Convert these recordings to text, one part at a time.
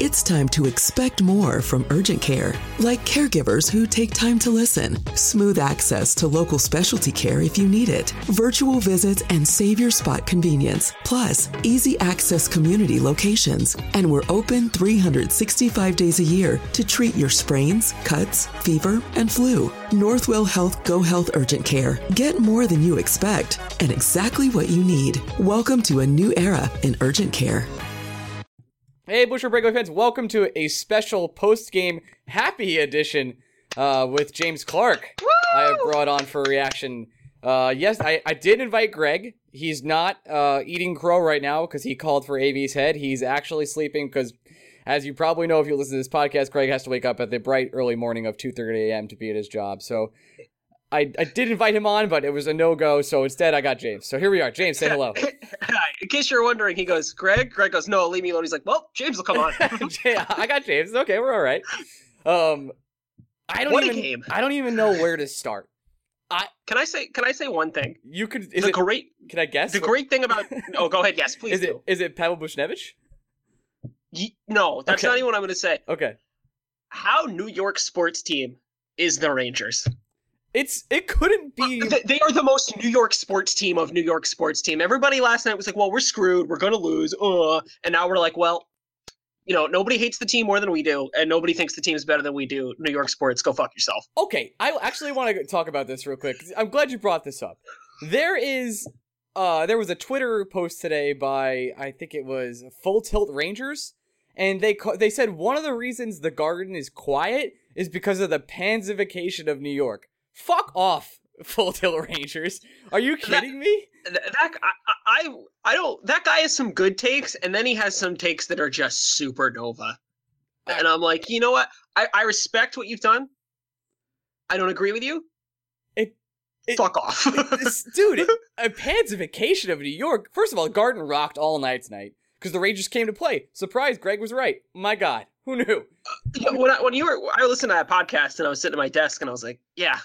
It's time to expect more from urgent care, like caregivers who take time to listen, smooth access to local specialty care if you need it, virtual visits, and save your spot convenience, plus easy access community locations. And we're open 365 days a year to treat your sprains, cuts, fever, and flu. Northwell Health Go Health Urgent Care. Get more than you expect and exactly what you need. Welcome to a new era in urgent care. Hey, Busher Breakaway fans, welcome to a special post game happy edition uh, with James Clark. I have brought on for a reaction. Uh, yes, I, I did invite Greg. He's not uh, eating crow right now because he called for AV's head. He's actually sleeping because, as you probably know if you listen to this podcast, Greg has to wake up at the bright early morning of 2.30 a.m. to be at his job. So I, I did invite him on, but it was a no go. So instead, I got James. So here we are. James, say hello. In case you're wondering, he goes, Greg? Greg goes, no, leave me alone. He's like, well, James will come on. I got James. Okay, we're all right. Um, I don't What a game. I don't even know where to start. I can I say can I say one thing? You could. Is the it? great Can I guess? the great thing about Oh, go ahead, yes, please Is it? do. Is it Pavel Buchnevich? Ye- no, that's Okay. not even what I'm gonna say. Okay. How New York sports team is the Rangers? It's. It couldn't be. Th- They are the most New York sports team of New York sports team. Everybody last night was like, "Well, we're screwed. We're gonna lose." Uh, and now we're like, "Well, you know, nobody hates the team more than we do, and nobody thinks the team is better than we do." New York sports, go fuck yourself. Okay, I actually want to talk about this real quick. I'm glad you brought this up. There is, uh, there was a Twitter post today by I think it was Full Tilt Rangers, and they ca- they said one of the reasons the Garden is quiet is because of the pansification of New York. Fuck off, Full Tilt Rangers. Are you kidding me? That I, I I don't. That guy has some good takes, and then he has some takes that are just supernova. And I'm like, you know what? I, I respect what you've done. I don't agree with you. It- it- Fuck off. This- dude, it- a pansification of New York. First of all, Garden rocked all night tonight because the Rangers came to play. Surprise, Greg was right. My God, who knew? Uh, yeah, when I, when you were, I listened to that podcast, and I was sitting at my desk, and I was like, yeah,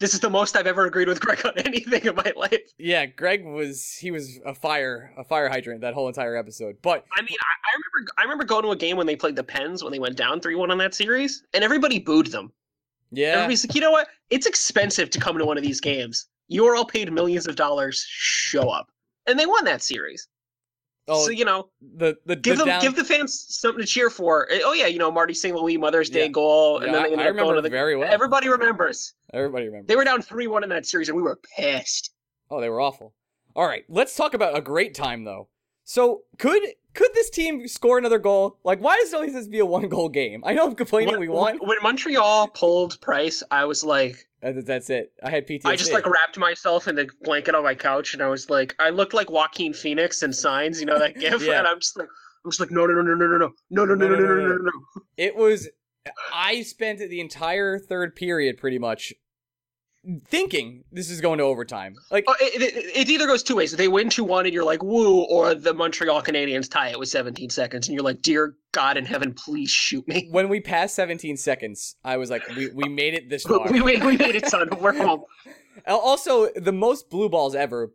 this is the most I've ever agreed with Greg on anything in my life. Yeah, Greg was he was a fire a fire hydrant that whole entire episode. But I mean, I, I remember I remember going to a game when they played the Pens when they went down three one on that series, and everybody booed them. yeah, Everybody's like, you know what? It's expensive to come to one of these games. You are all paid millions of dollars. Show up, and they won that series. Oh so you know, the the give the them down, give the fans something to cheer for. Eh, Oh yeah, you know Marty St. Louis Mother's Day Yeah. goal, Yeah, and then they I, remember to the. very well. Everybody remembers. Everybody remembers. They were down three one in that series, and we were pissed. oh, they were awful. All right, let's talk about a great time though. So could could this team score another goal? Like, why does it always to be a one goal game? I know I'm complaining When, we won. when Montreal pulled Price, I was like, That's it. I had PTSD. I just like wrapped myself in the blanket on my couch, and I was like, I looked like Joaquin Phoenix in Signs, you know that gif, Yeah. and I'm just like, I'm just like, no no, no, no, no, no, no, no, no, no, no, no, no, no, no, no. It was. I spent the entire third period pretty much thinking this is going to overtime. Like, Oh, it, it, it either goes two ways. They win 2 1 and you're like, woo, or the Montreal Canadiens tie it with 17 seconds and you're like, dear God in heaven, please shoot me. when we passed 17 seconds, I was like, we, we made it this far. we, we, we made it, son. We're home. Also, the most blue balls ever,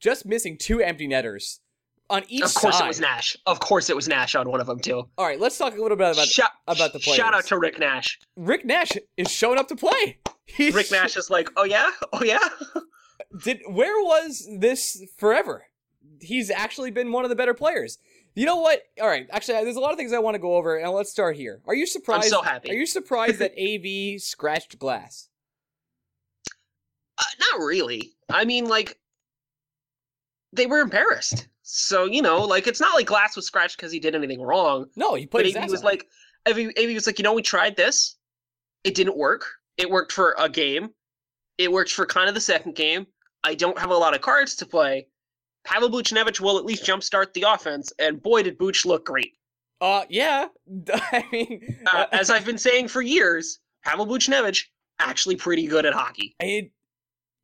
just missing two empty netters on each Of course side. it was Nash. Of course it was Nash on one of them, too. All right, let's talk a little bit about Shout, about the play Shout out to Rick Nash. Rick Nash is showing up to play. He's, Rick Nash is like, oh yeah? Oh yeah? did where was this forever? He's actually been one of the better players. You know what? All right, actually, there's a lot of things I want to go over, and let's start here. Are you surprised? I'm so happy. Are you surprised that AV scratched glass? Uh, not really. I mean, like, they were embarrassed. So, you know, like, it's not like Glass was scratched because he did anything wrong. No, he But played his AV was like, AV, AV was like, you know, we tried this. It didn't work. It worked for a game. It worked for kind of the second game. I don't have a lot of cards to play. Pavel Buchnevich will at least jumpstart the offense, and boy, did Buch look great. Uh, yeah. I mean, Uh, as I've been saying for years, Pavel Buchnevich actually pretty good at hockey. it,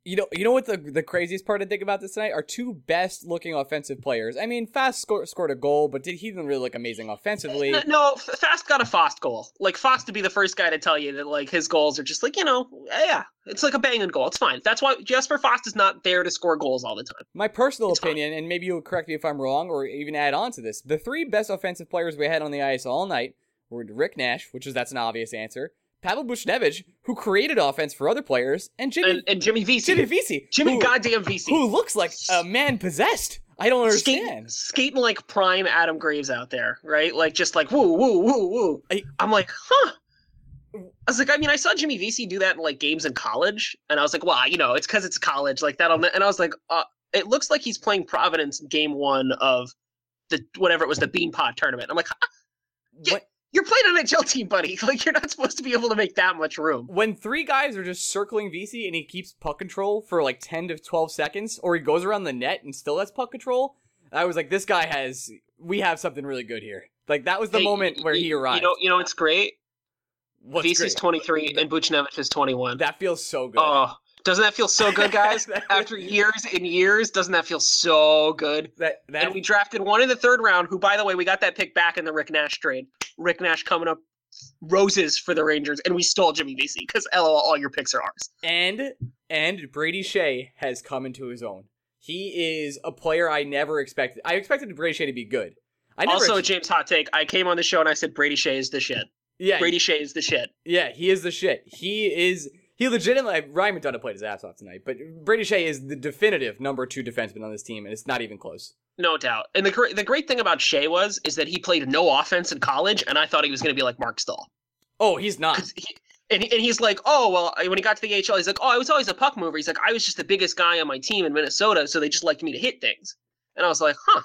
You know, you know what the the craziest part I think about this tonight? Our two best looking offensive players. I mean, Fast score, scored a goal, but did he didn't really look amazing offensively? No, no, Fast got a Fast goal. Like Fost to be the first guy to tell you that like his goals are just like you know, yeah, it's like a banging goal. It's fine. That's why Jasper Fast is not there to score goals all the time. My personal It's fine. opinion, and maybe you'll correct me if I'm wrong, or even add on to this. The three best offensive players we had on the ice all night were Rick Nash, which is that's an obvious answer. Pavel Buchnevich, who created offense for other players, and Jimmy And, and Jimmy Vesey, Jimmy Vesey, Jimmy who, goddamn Vesey, who looks like a man possessed. I don't skating, understand. skating like prime Adam Graves out there, right? Like just like woo woo woo woo. I- I'm like, huh. I was like, I mean, I saw Jimmy Vesey do that in like games in college, and I was like, well, you know, it's because it's college, like that. And I was like, uh, it looks like he's playing Providence game one of the whatever it was, the Bean Pot tournament. I'm like, huh, Yeah. What, you're playing an NHL team, buddy. Like you're not supposed to be able to make that much room. when three guys are just circling Vesey and he keeps puck control for like 10 to 12 seconds, or he goes around the net and still has puck control, I was like, this guy has, we have something really good here. Like, that was the Hey, moment where y- he arrived. You know, you know, it's great. What's Vesey's great? 23 and Buchnevich is 21. That feels so good. Oh, doesn't that feel so good, guys? After years and years, doesn't that feel so good? that, that, and we drafted one in the third round, who, by the way, we got that pick back in the Rick Nash trade. Rick Nash coming up roses for the Rangers, and we stole Jimmy Vesey because LOL, all your picks are ours. and, and Brady Skjei has come into his own. He is a player I never expected. I expected Brady Skjei to be good. I never Also, ex- James Hot Take, I came on the show and I said Brady Skjei is the shit. yeah, Brady Skjei is the shit. Yeah, he is the shit. He is he legitimately Ryan McDonagh played his ass off tonight, but Brady Skjei is the definitive number two defenseman on this team, and it's not even close. No doubt. And the the great thing about Skjei was is that he played no offense in college, and I thought he was going to be like Marc Staal. Oh, he's not. he, and, and he's like, oh well, when he got to the AHL, he's like, oh, I was always a puck mover. He's like, I was just the biggest guy on my team in Minnesota, so they just liked me to hit things. And I was like, huh.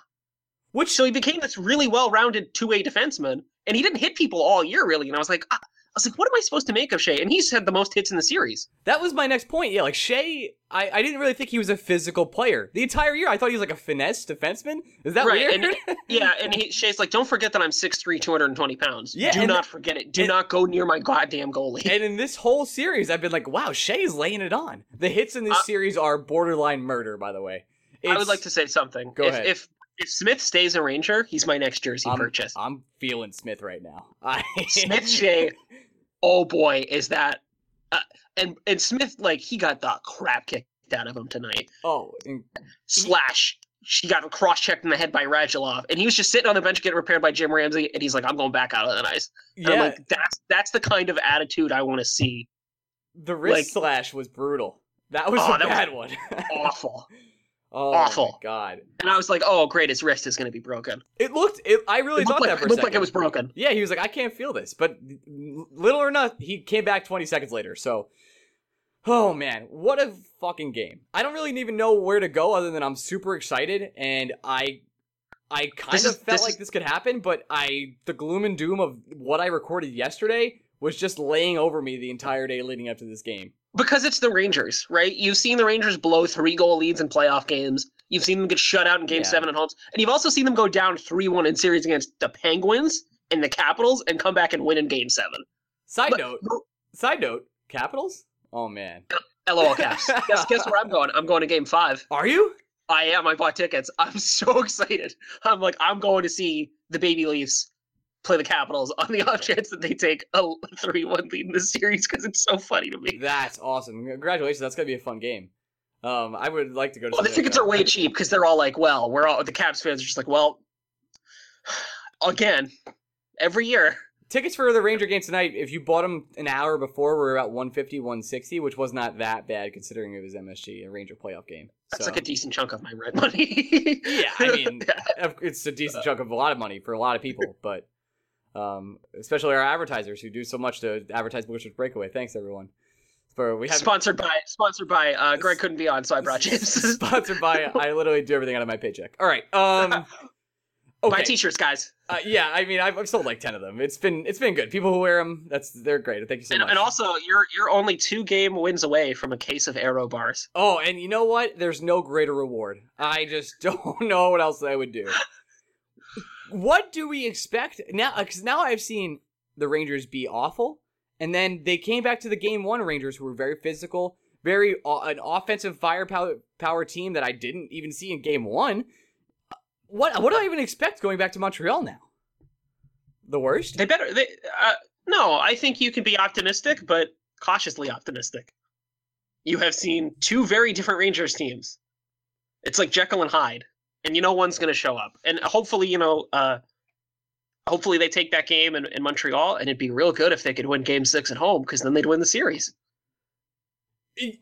Which So he became this really well-rounded two-way defenseman, and he didn't hit people all year really. And I was like, ah, was like, what am I supposed to make of Skjei? And he's had the most hits in the series. that was my next point. Yeah, like Skjei, I, I didn't really think he was a physical player the entire year. I thought he was like a finesse defenseman. Is that Right, weird? Yeah, and he, Skjei's like, don't forget that I'm 6'3", 220 pounds. Yeah, Do and- not forget it. Do and- not go near my goddamn goalie. and in this whole series, I've been like, wow, Skjei is laying it on. The hits in this Uh, series are borderline murder. By the way, I would like to say something. Go if, ahead. If if Smith stays a Ranger, he's my next jersey I'm, purchase. I'm feeling Smith right now. I, Smith Skjei, oh boy, is that uh, and and Smith like he got the crap kicked out of him tonight. Oh, and Slash, she got cross checked in the head by Radulov, and he was just sitting on the bench getting repaired by Jim Ramsay, and he's like, "I'm going back out of the ice." And yeah, I'm like, "That's that's the kind of attitude I want to see." The wrist Like- slash was brutal. That was Oh, a that was bad one. Awful. Oh awful. My God, And I was like, "Oh, great, his wrist is going to be broken." it looked. It, I really It thought looked, that for it looked second. like it was broken. Yeah, he was like, I can't feel this, but little or not, he came back 20 seconds later. So, oh man, what a fucking game! I don't really even know where to go other than I'm super excited, and I. I kind This of is- felt this like is- this could happen, but I the gloom and doom of what I recorded yesterday was just laying over me the entire day leading up to this game. Because it's the Rangers, right? You've seen the Rangers blow three goal leads in playoff games. You've seen them get shut out in game Yeah. seven at home. And you've also seen them go down 3 1 in series against the Penguins and the Capitals and come back and win in game seven. Side But- note, side note, Capitals? Oh man. LOL caps. guess, guess where I'm going? I'm going to game five. Are you? I am. I bought tickets. I'm so excited. I'm like, I'm going to see the Baby Leafs play the Capitals on the off chance that they take a 3 1 lead in the series because it's so funny to me. That's awesome. Congratulations. That's gonna be a fun game. Um, I would like to go to. Well, the like tickets are way cheap because they're all like, well, we're all the Caps fans are just like, well, again, every year. Tickets for the Ranger game tonight, if you bought them an hour before, were about 150, 160, which was not that bad considering it was MSG, a Ranger playoff game. That's So, like a decent chunk of my red money. Yeah, I mean- Yeah. it's a decent chunk of a lot of money for a lot of people, but um, especially our advertisers who do so much to advertise Bush's Breakaway. Thanks, everyone. For we have sponsored by sponsored by uh, Greg couldn't be on, so I brought James. sponsored by. I literally do everything out of my paycheck. All right. Um. Buy t-shirts, guys, Uh, yeah, I mean, I've, I've sold like ten of them. It's been it's been good. People who wear them, that's they're great. Thank you so and, much. and also you're you're only two game wins away from a case of arrow bars. oh, and you know what? There's no greater reward. I just don't know what else I would do. What do we expect now? Because now I've seen the Rangers be awful, and then they came back to the game one Rangers who were very physical, very uh, an offensive firepower power team that I didn't even see in game one. What what do I even expect going back to Montreal now? The worst? They better. They uh, no. I think you can be optimistic, but cautiously optimistic. You have seen two very different Rangers teams. It's like Jekyll and Hyde, and you know one's going to show up, and hopefully, you know, uh, hopefully they take that game in, in Montreal, and it'd be real good if they could win Game Six at home, because then they'd win the series.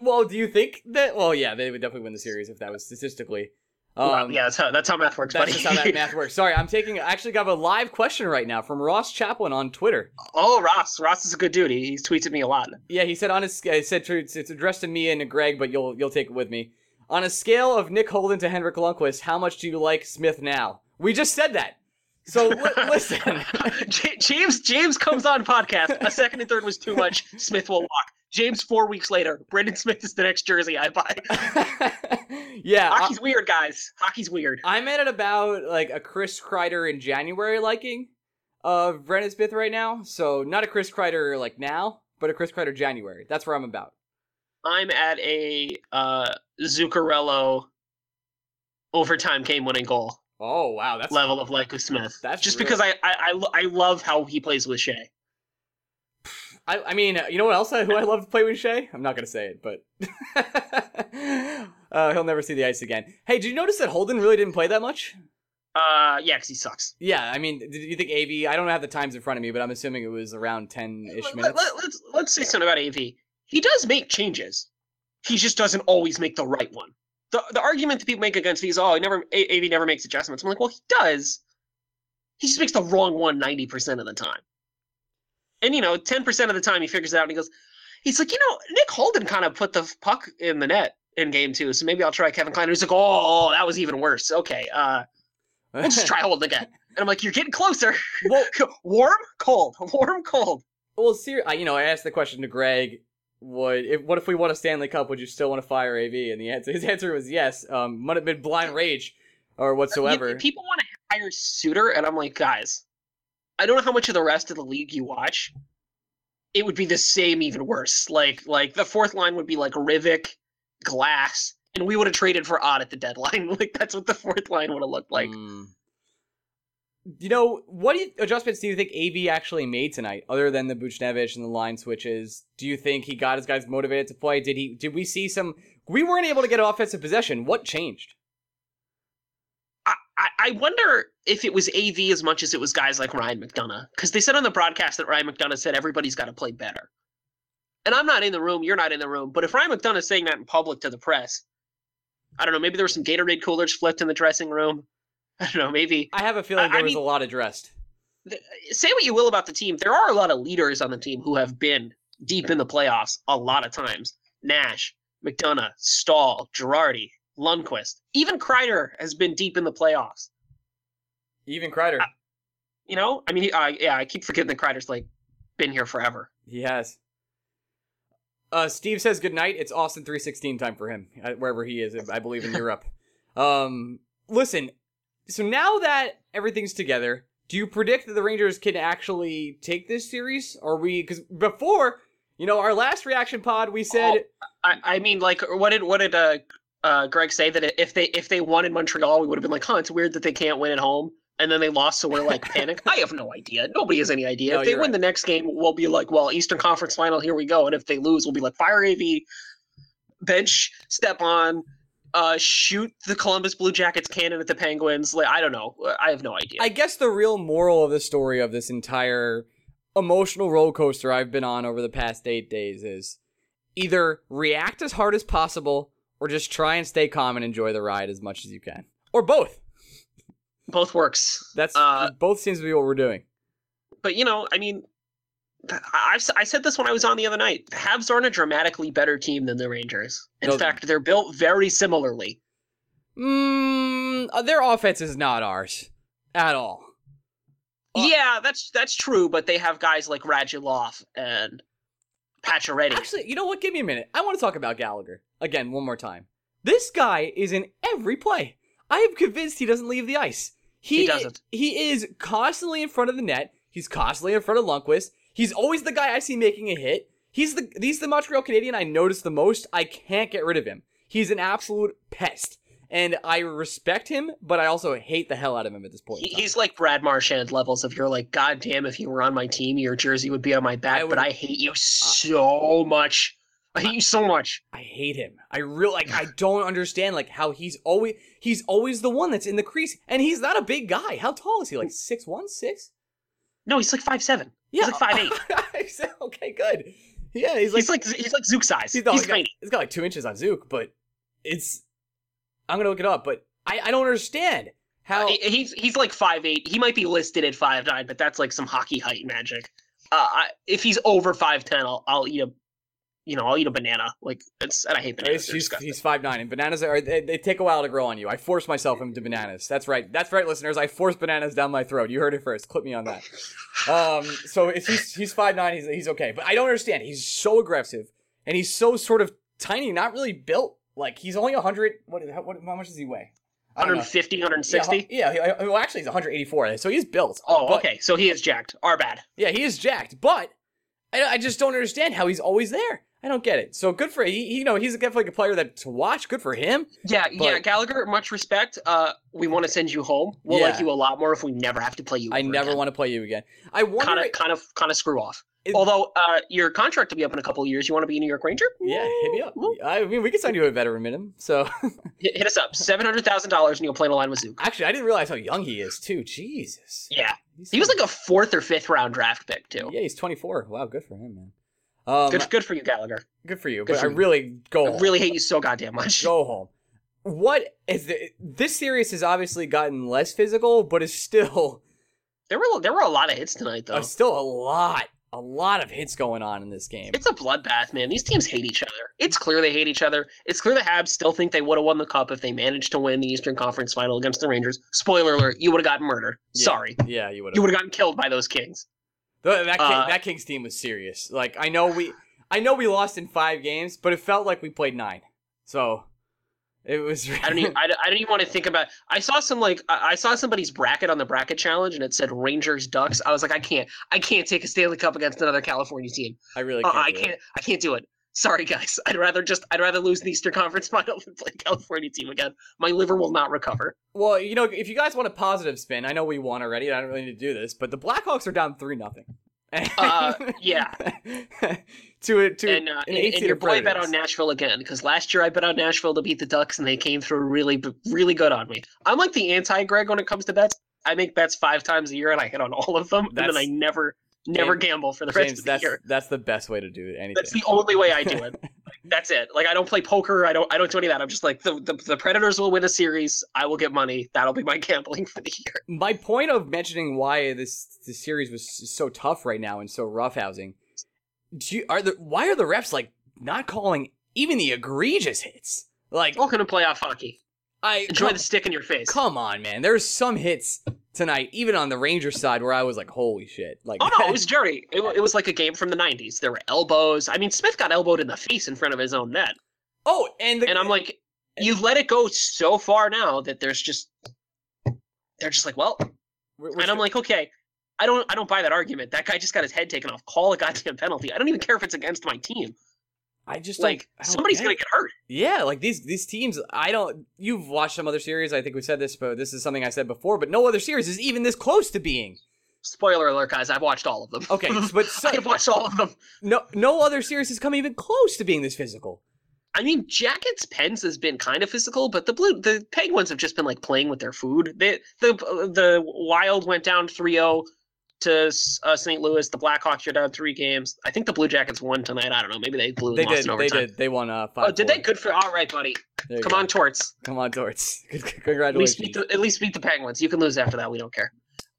Well, do you think that? Well, yeah, they would definitely win the series if that was statistically. Um, well, yeah, that's how that's how math works. That's buddy. just how that math works. Sorry, I'm taking. I actually got a live question right now from Ross Chaplin on Twitter. Oh, Ross! Ross is a good dude. He, he tweets at me a lot. Yeah, he said on his. He said it's, it's addressed to me and to Greg, but you'll you'll take it with me. On a scale of Nick Holden to Henrik Lundqvist, how much do you like Smith now? We just said that. So li- listen, James James comes on podcast. A second and third was too much. Smith will walk. James four weeks later. Brendan Smith is the next jersey I buy. yeah, hockey's weird, guys. Hockey's weird. I'm at about like a Chris Kreider in January liking of Brendan Smith right now. So not a Chris Kreider like now, but a Chris Kreider January. That's where I'm about. I'm at a uh, Zuccarello overtime game winning goal. Oh wow, that's level of like Smith. That's just because I, I I love how he plays with Skjei. I, I mean, you know what else I, who I love to play with Skjei? I'm not gonna say it, but uh, he'll never see the ice again. Hey, did you notice that Holden really didn't play that much? Uh, yeah, because he sucks. Yeah, I mean, did you think AV? I don't have the times in front of me, but I'm assuming it was around ten ish minutes. Let, us let's, let's say something about AV. He does make changes. He just doesn't always make the right one. The the argument that people make against me is, oh, he never AV never makes adjustments. I'm like, well, he does. He just makes the wrong one 90% of the time. And you know, 10% of the time he figures it out and he goes, he's like, you know, Nick Holden kind of put the puck in the net in game two, so maybe I'll try Kevin Klein. He's like, oh, that was even worse. Okay, uh, we'll just try Holden again. And I'm like, you're getting closer. Well, warm, cold, warm, cold. Well, ser- I, you know, I asked the question to Greg. Would if what if we won a Stanley Cup? Would you still want to fire AV? And the answer, his answer was yes. Um, might have been blind rage or whatsoever. People want to hire Sutter, and I'm like, guys, I don't know how much of the rest of the league you watch. It would be the same, even worse. Like like the fourth line would be like Rivik, Glass, and we would have traded for Odd at the deadline. like that's what the fourth line would have looked like. Mm. You know, what adjustments do you think AV actually made tonight, other than the Buchnevich and the line switches? Do you think he got his guys motivated to play? Did he? Did we see some? We weren't able to get offensive possession. What changed? I, I wonder if it was AV as much as it was guys like Ryan McDonagh, Because they said on the broadcast that Ryan McDonagh said everybody's got to play better. And I'm not in the room, you're not in the room. But if Ryan McDonagh is saying that in public to the press, I don't know, maybe there were some Gatorade coolers flipped in the dressing room. I don't know, maybe. I have a feeling there I was mean, a lot addressed. say what you will about the team. There are a lot of leaders on the team who have been deep in the playoffs a lot of times. Nash, McDonagh, Staal, Girardi, Lundqvist. Even Kreider has been deep in the playoffs. Even Kreider. Uh, you know, I mean, uh, yeah, I keep forgetting that Kreider's like been here forever. He has. Uh, Steve says good night. It's Austin three sixteen time for him, uh, wherever he is. I believe in Europe. Um, listen. So now that everything's together, do you predict that the Rangers can actually take this series? Or we? Because before, you know, our last reaction pod, we said. Oh, I, I mean, like, what did what did uh uh, Greg say that if they if they won in Montreal, we would have been like, huh, it's weird that they can't win at home. And then they lost, so we're like panic. I have no idea. Nobody has any idea. No, if they win right. the next game, we'll be like, well, Eastern Conference Final, here we go. And if they lose, we'll be like, fire AV, bench, step on, uh, shoot the Columbus Blue Jackets cannon at the Penguins. Like, I don't know. I have no idea. I guess the real moral of the story of this entire emotional roller coaster I've been on over the past eight days is either react as hard as possible or just try and stay calm and enjoy the ride as much as you can, or both. Both works. That's uh, both seems to be what we're doing. But you know, I mean, i I said this when I was on the other night. The Habs aren't a dramatically better team than the Rangers. In no, fact, they're built very similarly. Mm, uh, their offense is not ours at all. Uh, yeah, that's that's true, but they have guys like Radulov and Pacioretty. Actually, you know what? Give me a minute. I want to talk about Gallagher again one more time. This guy is in every play. I am convinced he doesn't leave the ice. He, he doesn't. He is constantly in front of the net. He's constantly in front of Lundqvist. He's always the guy I see making a hit. He's the he's the Montreal Canadian I notice the most. I can't get rid of him. He's an absolute pest. And I respect him, but I also hate the hell out of him at this point. He- He's like Brad Marchand levels of you're like, God damn, if you were on my team, your jersey would be on my back, I but would- I hate you so much. I hate you so much. I hate him. I really like. I don't understand like how he's always he's always the one that's in the crease, and he's not a big guy. How tall is he? Like six one, six? No, he's like five seven. Yeah, He's like 5'8". okay, good. Yeah, he's like He's like he's like Zook size. he's, He's, no, he's got, tiny. he's got like two inches on Zook, but it's. I'm gonna look it up, but I I don't understand how. He- he's he's like five eight. He might be listed at five nine, but that's like some hockey height magic. Uh, I, if he's over five ten, I'll I'll eat a, you know, I'll eat a banana. Like it's and I hate bananas. He's, he's, five nine, and bananas are they, they take a while to grow on you. I force myself into bananas. That's right. That's right, listeners. I force bananas down my throat. You heard it first. Clip me on that. Um, so if he's he's five nine, he's he's okay. But I don't understand. He's so aggressive, and he's so sort of tiny, not really built. Like he's only hundred. What, how, what? How much does he weigh? I don't know. 150, 160. Yeah, yeah, he- well, actually, he's 184, so he's built. Oh, But- okay. So he is jacked. Our bad. Yeah, he is jacked, but I, I just don't understand how he's always there. I don't get it. So good for he, you know he's definitely a player that to watch. Good for him. Yeah, yeah, Gallagher. Much respect. Uh, we want to send you home. We'll like you a lot more if we never have to play you. I never want to play you again. I wonder. kind of, kind of, kind of screw off. It- Although uh, your contract will be up in a couple of years. You want to be a New York Ranger? yeah, hit me up. I mean, we could sign you a veteran minimum. So Hit, hit us up. Seven hundred thousand dollars, and you'll play in a line with Zook. actually, I didn't realize how young he is too. Jesus. Yeah, He's he was like a fourth or fifth round draft pick too. yeah, he's 24. Wow, good for him, man. Um, Good, good, for you, Gallagher. Good for you. good but for I you. really go. I home. really hate you so goddamn much. go home. What is the, this series has obviously gotten less physical, but is still There were there were a lot of hits tonight, though. uh, still a lot, a lot of hits going on in this game. It's a bloodbath, man. These teams hate each other. It's clear they hate each other. It's clear the Habs still think they would have won the cup if they managed to win the Eastern Conference Final against the Rangers. Spoiler alert: you would have gotten murdered. Yeah. Sorry, Yeah, you would have. you would have gotten killed by those Kings. That King, Uh, that Kings team was serious. Like I know we, I know we lost in five games, but it felt like we played nine. So it was. I don't even. I, don't- I don't even want to think about. I saw some like I saw somebody's bracket on the bracket challenge, and it said Rangers Ducks. I was like, I can't. I can't take a Stanley Cup against another California team. I really Uh, can't. I do it. can't. I can't do it. Sorry, guys. I'd rather just. I'd rather lose the Eastern Conference Final than play California team again. My liver will not recover. Well, you know, if you guys want a positive spin, I know we won already. I don't really need to do this, but the Blackhawks are down three nothing. Uh, yeah. to it to and, uh, an and, and your boy bet on Nashville again because last year I bet on Nashville to beat the Ducks and they came through really, really good on me. I'm like the anti-Greg when it comes to bets. I make bets five times a year and I hit on all of them, and then I never, never James- gamble for the rest James. of the That's year. that's the best way to do anything. That's the only way I do it. That's it. Like I don't play poker. I don't. I don't do any of that. I'm just like the, the the Predators will win a series. I will get money. That'll be my gambling for the year. My point of mentioning why this this series was so tough right now and so roughhousing. Do you, are the why are the refs like not calling even the egregious hits? Like Welcome to playoff hockey. I Enjoy come, the stick in your face. come on, man. There's some hits tonight, even on the Ranger side, where I was like, "Holy shit!" Like, Oh no, it was dirty. It, it was like a game from the '90s. There were elbows. I mean, Smith got elbowed in the face in front of his own net. oh, and the, and I'm like, you've let it go so far now that there's just they're just like, well, and I'm like, okay, I don't I don't buy that argument. That guy just got his head taken off. Call a goddamn penalty. I don't even care if it's against my team. I just Like I somebody's gonna get hurt. Yeah, like these these teams, I don't. You've watched some other series. I think we said this, but this is something I said before. But no other series is even this close to being Spoiler alert, guys. I've watched all of them. okay. But so, I've watched all of them. no no other series has come even close to being this physical. I mean, Jackets Pens has been kind of physical, but the blue the Penguins have just been like playing with their food. They, the the Wild went down 3-0 to uh, St. Louis. The Blackhawks are down three games. I think the Blue Jackets won tonight. I don't know. Maybe they blew They did. They did. They won. Uh, five. Oh, did they? Good for all right, buddy. Come go. on, Torts. come on, Torts. At least Congratulations. beat the, at least beat the Penguins. You can lose after that. We don't care.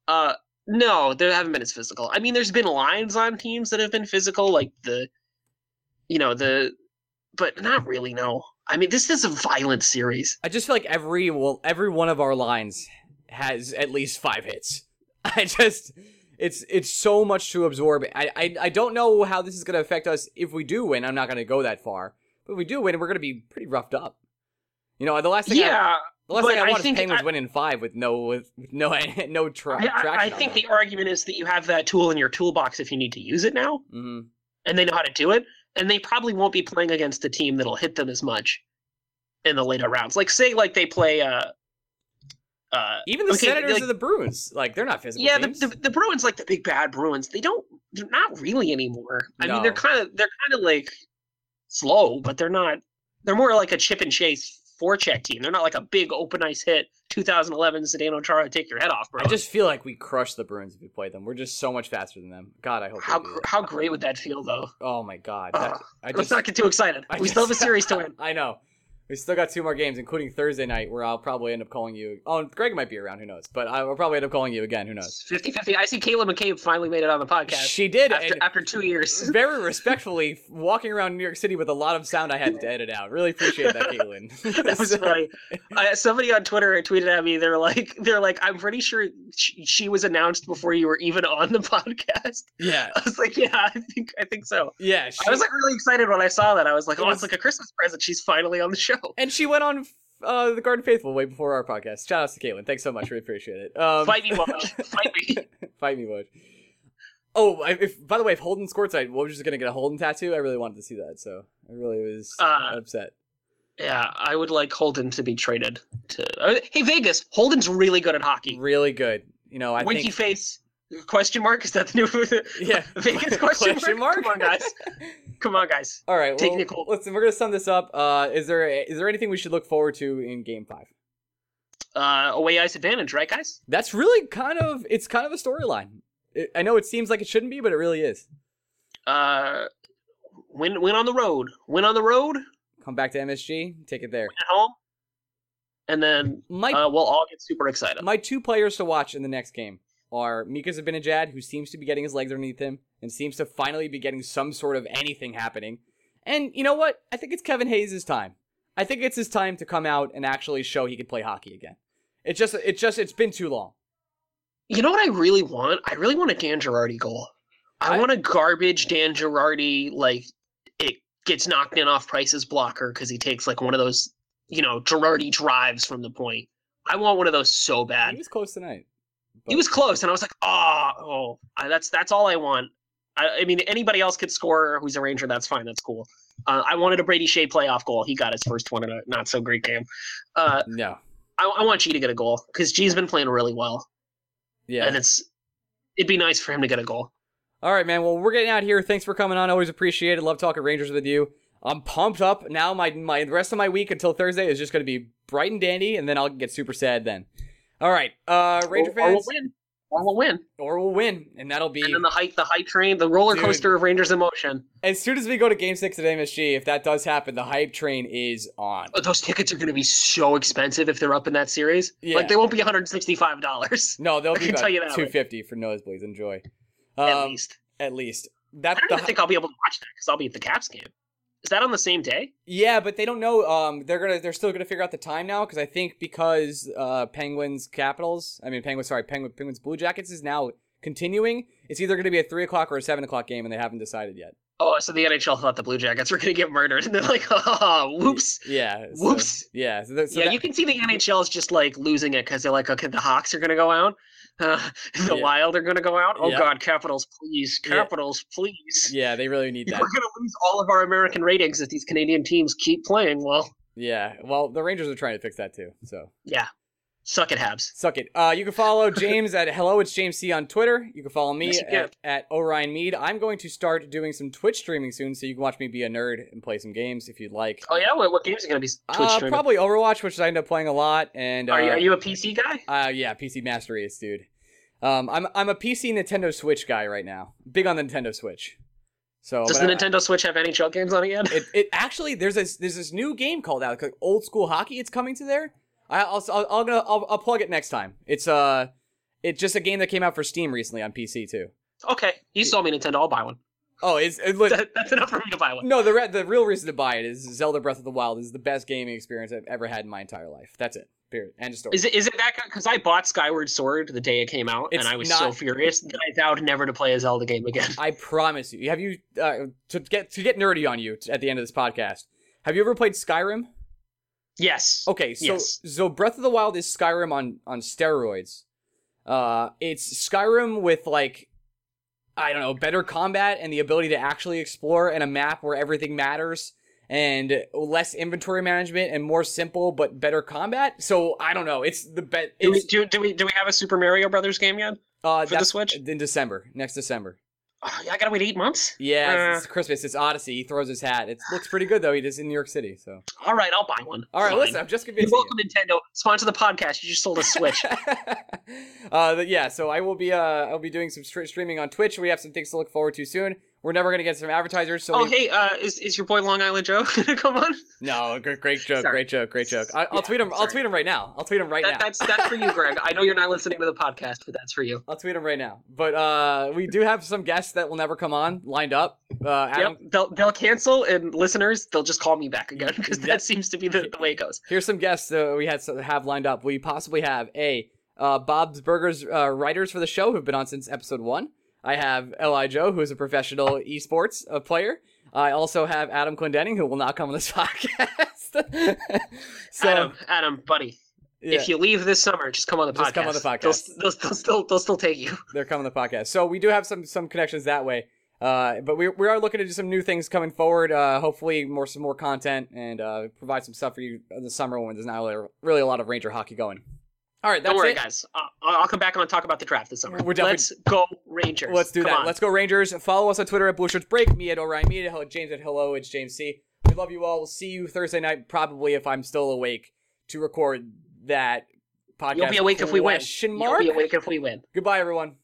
Uh, no, they haven't been as physical. I mean, there's been lines on teams that have been physical, like the, you know, the, but not really. No, I mean, this is a violent series. I just feel like every well, every one of our lines has at least five hits. I just it's it's so much to absorb. I I, I don't know how this is going to affect us if we do win. I'm not going to go that far, but if we do win, we're going to be pretty roughed up. You know, the last thing I, Yeah, the last thing I I want is think Penguins I- winning five with no with no no tra- I, I, traction. I think the argument is that you have that tool in your toolbox if you need to use it now. hmm and they know how to do it. And they probably won't be playing against a team that'll hit them as much in the later rounds. Like say like they play uh uh Even the okay, Senators like- or the Bruins, like they're not physical. yeah, the, the the Bruins like the big bad Bruins. They don't they're not really anymore. I mean they're kind of they're kind of like slow, but they're not they're more like a chip and chase forecheck team. They're not like a big open ice hit 2011 Zdeno Chara take your head off, bro. I just feel like we crush the Bruins if we play them. We're just so much faster than them. God, I hope. how how great would that feel though? Oh my God, that, Ugh. I let's not get too excited. I we still have a series to win. I know. We still got two more games, including Thursday night, where I'll probably end up calling you. Oh, Greg might be around. Who knows? But I will probably end up calling you again. Who knows? 50-50. I see Caleb McCabe finally made it on the podcast She did, after, after two years. very respectfully walking around New York City with a lot of sound I had to edit out. Really appreciate that, Caitlin. that was So- funny. I, somebody on Twitter tweeted at me. They're like, they're like, I'm pretty sure she, she was announced before you were even on the podcast. Yeah, I was like, yeah, I think I think so. yeah. She, I was like really excited when I saw that. I was like, oh, was- it's like a Christmas present. She's finally on the show. And she went on uh, the Garden Faithful way before our podcast. Shout outs to Caitlin. Thanks so much. We appreciate it. Um, Fight me, Woj. Fight me. Fight me, Woj. Oh, I- if by the way, if Holden scored tonight, Woj is gonna get a Holden tattoo. I really wanted to see that, so I really was Uh, upset. Yeah, I would like Holden to be traded to. uh, hey, Vegas. Holden's really good at hockey. Really good. You know, I Winky think. face? Question mark? Is that the new? Yeah. Vegas question, Question mark? mark? Come on, guys. Come on, guys. All right, Take well, Nicole. listen, we're gonna sum this up. Uh, is there is there anything we should look forward to in Game Five? Uh, away ice advantage, right, guys? That's really kind of it's kind of a storyline. I know it seems like it shouldn't be, but it really is. Uh, win win on the road. Win on the road. Come back to MSG, take it there. at home. And then My uh, we'll all get super excited. my two players to watch in the next game are Mika Zibanejad, who seems to be getting his legs underneath him and seems to finally be getting some sort of anything happening. And you know what? I think it's Kevin Hayes' time. I think it's his time to come out and actually show he can play hockey again. It's just it's just it's been too long. You know what I really want? I really want a Dan Girardi goal. I, I- want a garbage Dan Girardi, like it gets knocked in off Price's blocker because he takes like one of those, you know, Girardi drives from the point. I want one of those so bad. He was close tonight. He was close, and I was like, oh, oh, I, that's that's all I want. I, I mean, anybody else could score who's a Ranger. That's fine. That's cool. Uh, I wanted a Brady Skjei playoff goal. He got his first one in a not so great game. Uh, No. I, I want G to get a goal because G's been playing really well, Yeah. and it's it'd be nice for him to get a goal. All right, man. Well, we're getting out here. Thanks for coming on. Always appreciate it. Love talking Rangers with you. I'm pumped up now. My my the rest of my week until Thursday is just going to be bright and dandy, and then I'll get super sad then. All right, uh, Ranger or, or we'll win. Or we'll win. or we'll win, and that'll be And then the hype, the hype train, the roller Dude. coaster of Rangers emotion. as soon as we go to Game Six at MSG. If that does happen, the hype train is on. But those tickets are going to be so expensive if they're up in that series. Yeah. Like they won't be one hundred sixty-five dollars No, they'll be tell you that, two fifty for nosebleeds. Enjoy. at Um, least. At least That I don't the, even think I'll be able to watch that because I'll be at the Caps game. Is that on the same day? Yeah, but they don't know. Um, they're gonna they're still gonna figure out the time now because I think because uh Penguins Capitals, I mean Penguins, sorry, Penguin, Penguins Blue Jackets is now continuing. It's either gonna be a three o'clock or a seven o'clock game, and they haven't decided yet. Oh, so the NHL thought the Blue Jackets were going to get murdered, and they're like, "Oh, whoops." Yeah. so- Whoops. yeah. So, so yeah, that- you can see the NHL is just like losing it because they're like, okay, the Hawks are going to go out, uh, the Yeah. Wild are going to go out. Oh Yeah. God, Capitals, please, Yeah. Capitals, please. Yeah, they really need that. We're going to lose all of our American ratings if these Canadian teams keep playing. Well, Yeah. Well, the Rangers are trying to fix that too. So yeah, suck it, Habs. suck it. Uh, you can follow James at hello it's James C on Twitter. You can follow me Yes, at, at Orion Mead. I'm going to start doing some Twitch streaming soon, so you can watch me be a nerd and play some games if you'd like. Oh yeah, what, what games are going to be Twitch Uh, probably Overwatch, which I end up playing a lot, and uh, Are you, are you a PC guy? Uh, yeah, PC Master Race, dude. Um, I'm I'm a PC Nintendo Switch guy right now. Big on the Nintendo Switch. So Does the I- Nintendo Switch have NHL games on it yet? It, it actually there's this there's this new game called out like old school hockey. It's coming to there. I, I'll I'll I'll, gonna, I'll I'll plug it next time. It's uh, it's just a game that came out for Steam recently on PC too. okay, you sold me Nintendo. I'll buy one. Oh, it's it, look, That, that's enough for me to buy one. no the re- the real reason to buy it is Zelda Breath of the Wild is the best gaming experience I've ever had in my entire life. That's it. Period. End of story. Is it is it that because I bought Skyward Sword the day it came out It's and I was so furious that I vowed never to play a Zelda game again. I promise you. Have you uh, to get to get nerdy on you t- at the end of this podcast? Have you ever played Skyrim? Yes. Okay, so Yes. so Breath of the Wild is Skyrim on on steroids. Uh, it's Skyrim with like, I don't know, better combat and the ability to actually explore and a map where everything matters and less inventory management and more simple but better combat. So I don't know. It's the bet. Do we, do, do we do we have a Super Mario Brothers game yet? uh, for the that's Switch? in December, next December. Oh, I gotta wait eight months. Yeah, Uh, it's, it's Christmas. It's Odyssey. He throws his hat. It looks pretty good though. He is in New York City. So all right, I'll buy one. all right, Fine. listen. I'm just You're convincing you. welcome, Nintendo. Sponsor the podcast. You just sold a Switch. uh, yeah, so I will be uh, I'll be doing some stre- streaming on Twitch. We have some things to look forward to soon. We're never gonna get some advertisers. So oh, we- hey, uh, is, is your boy Long Island Joe gonna come on? no, great, great joke, Sorry. great joke, great joke. I, I'll Yeah, tweet him. I'll tweet him right now. I'll tweet him right That, now. that's that's for you, Greg. I know you're not listening to the podcast, but that's for you. I'll tweet him right now. But uh, we do have some guests that will never come on lined up. Uh, Adam, Yep, they'll they'll cancel, and listeners, they'll just call me back again because that seems to be the, the way it goes. here's some guests that we had have lined up. We possibly have a uh, Bob's Burgers uh, writers for the show who've been on since episode one. I have Li Joe, who is a professional esports uh, player. I also have Adam Clendenning, who will not come on this podcast. so, Adam, Adam, buddy, yeah, if you leave this summer, just come on the podcast. Just come on the They'll, podcast. they'll, they'll still they'll still take you. they're coming on the podcast. So we do have some some connections that way. Uh, but we, we are looking to do some new things coming forward. Uh, hopefully more some more content and uh, provide some stuff for you in the summer when there's not really, really a lot of Ranger hockey going. All right, that's Don't worry, it. guys. I'll I'll come back on and talk about the draft this summer. We're definitely- Let's go Rangers. Let's do Come that. on. Let's go Rangers. Follow us on Twitter at Blue Shirts Break. Me at Orion Media. Hello, James at Hello. It's James C. We love you all. We'll see you Thursday night, probably if I'm still awake to record that podcast. You'll be awake if we win. Question You'll be awake if we win. Goodbye, everyone.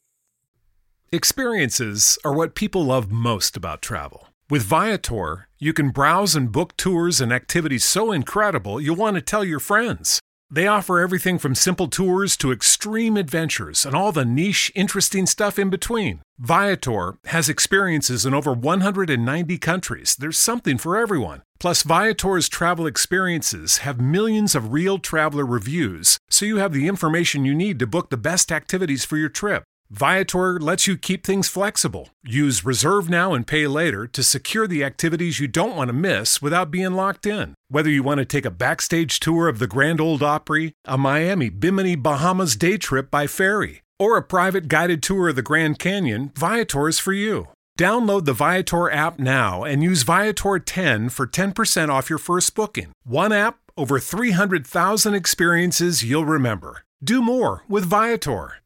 Experiences are what people love most about travel. With Viator, you can browse and book tours and activities so incredible you'll want to tell your friends. They offer everything from simple tours to extreme adventures and all the niche, interesting stuff in between. Viator has experiences in over 190 countries. There's something for everyone. Plus, Viator's travel experiences have millions of real traveler reviews, so you have the information you need to book the best activities for your trip. Viator lets you keep things flexible. Use Reserve Now and Pay Later to secure the activities you don't want to miss without being locked in. Whether you want to take a backstage tour of the Grand Ole Opry, a Miami Bimini Bahamas day trip by ferry, or a private guided tour of the Grand Canyon, Viator is for you. Download the Viator app now and use Viator 10 for 10% off your first booking. One app, over 300,000 experiences you'll remember. Do more with Viator.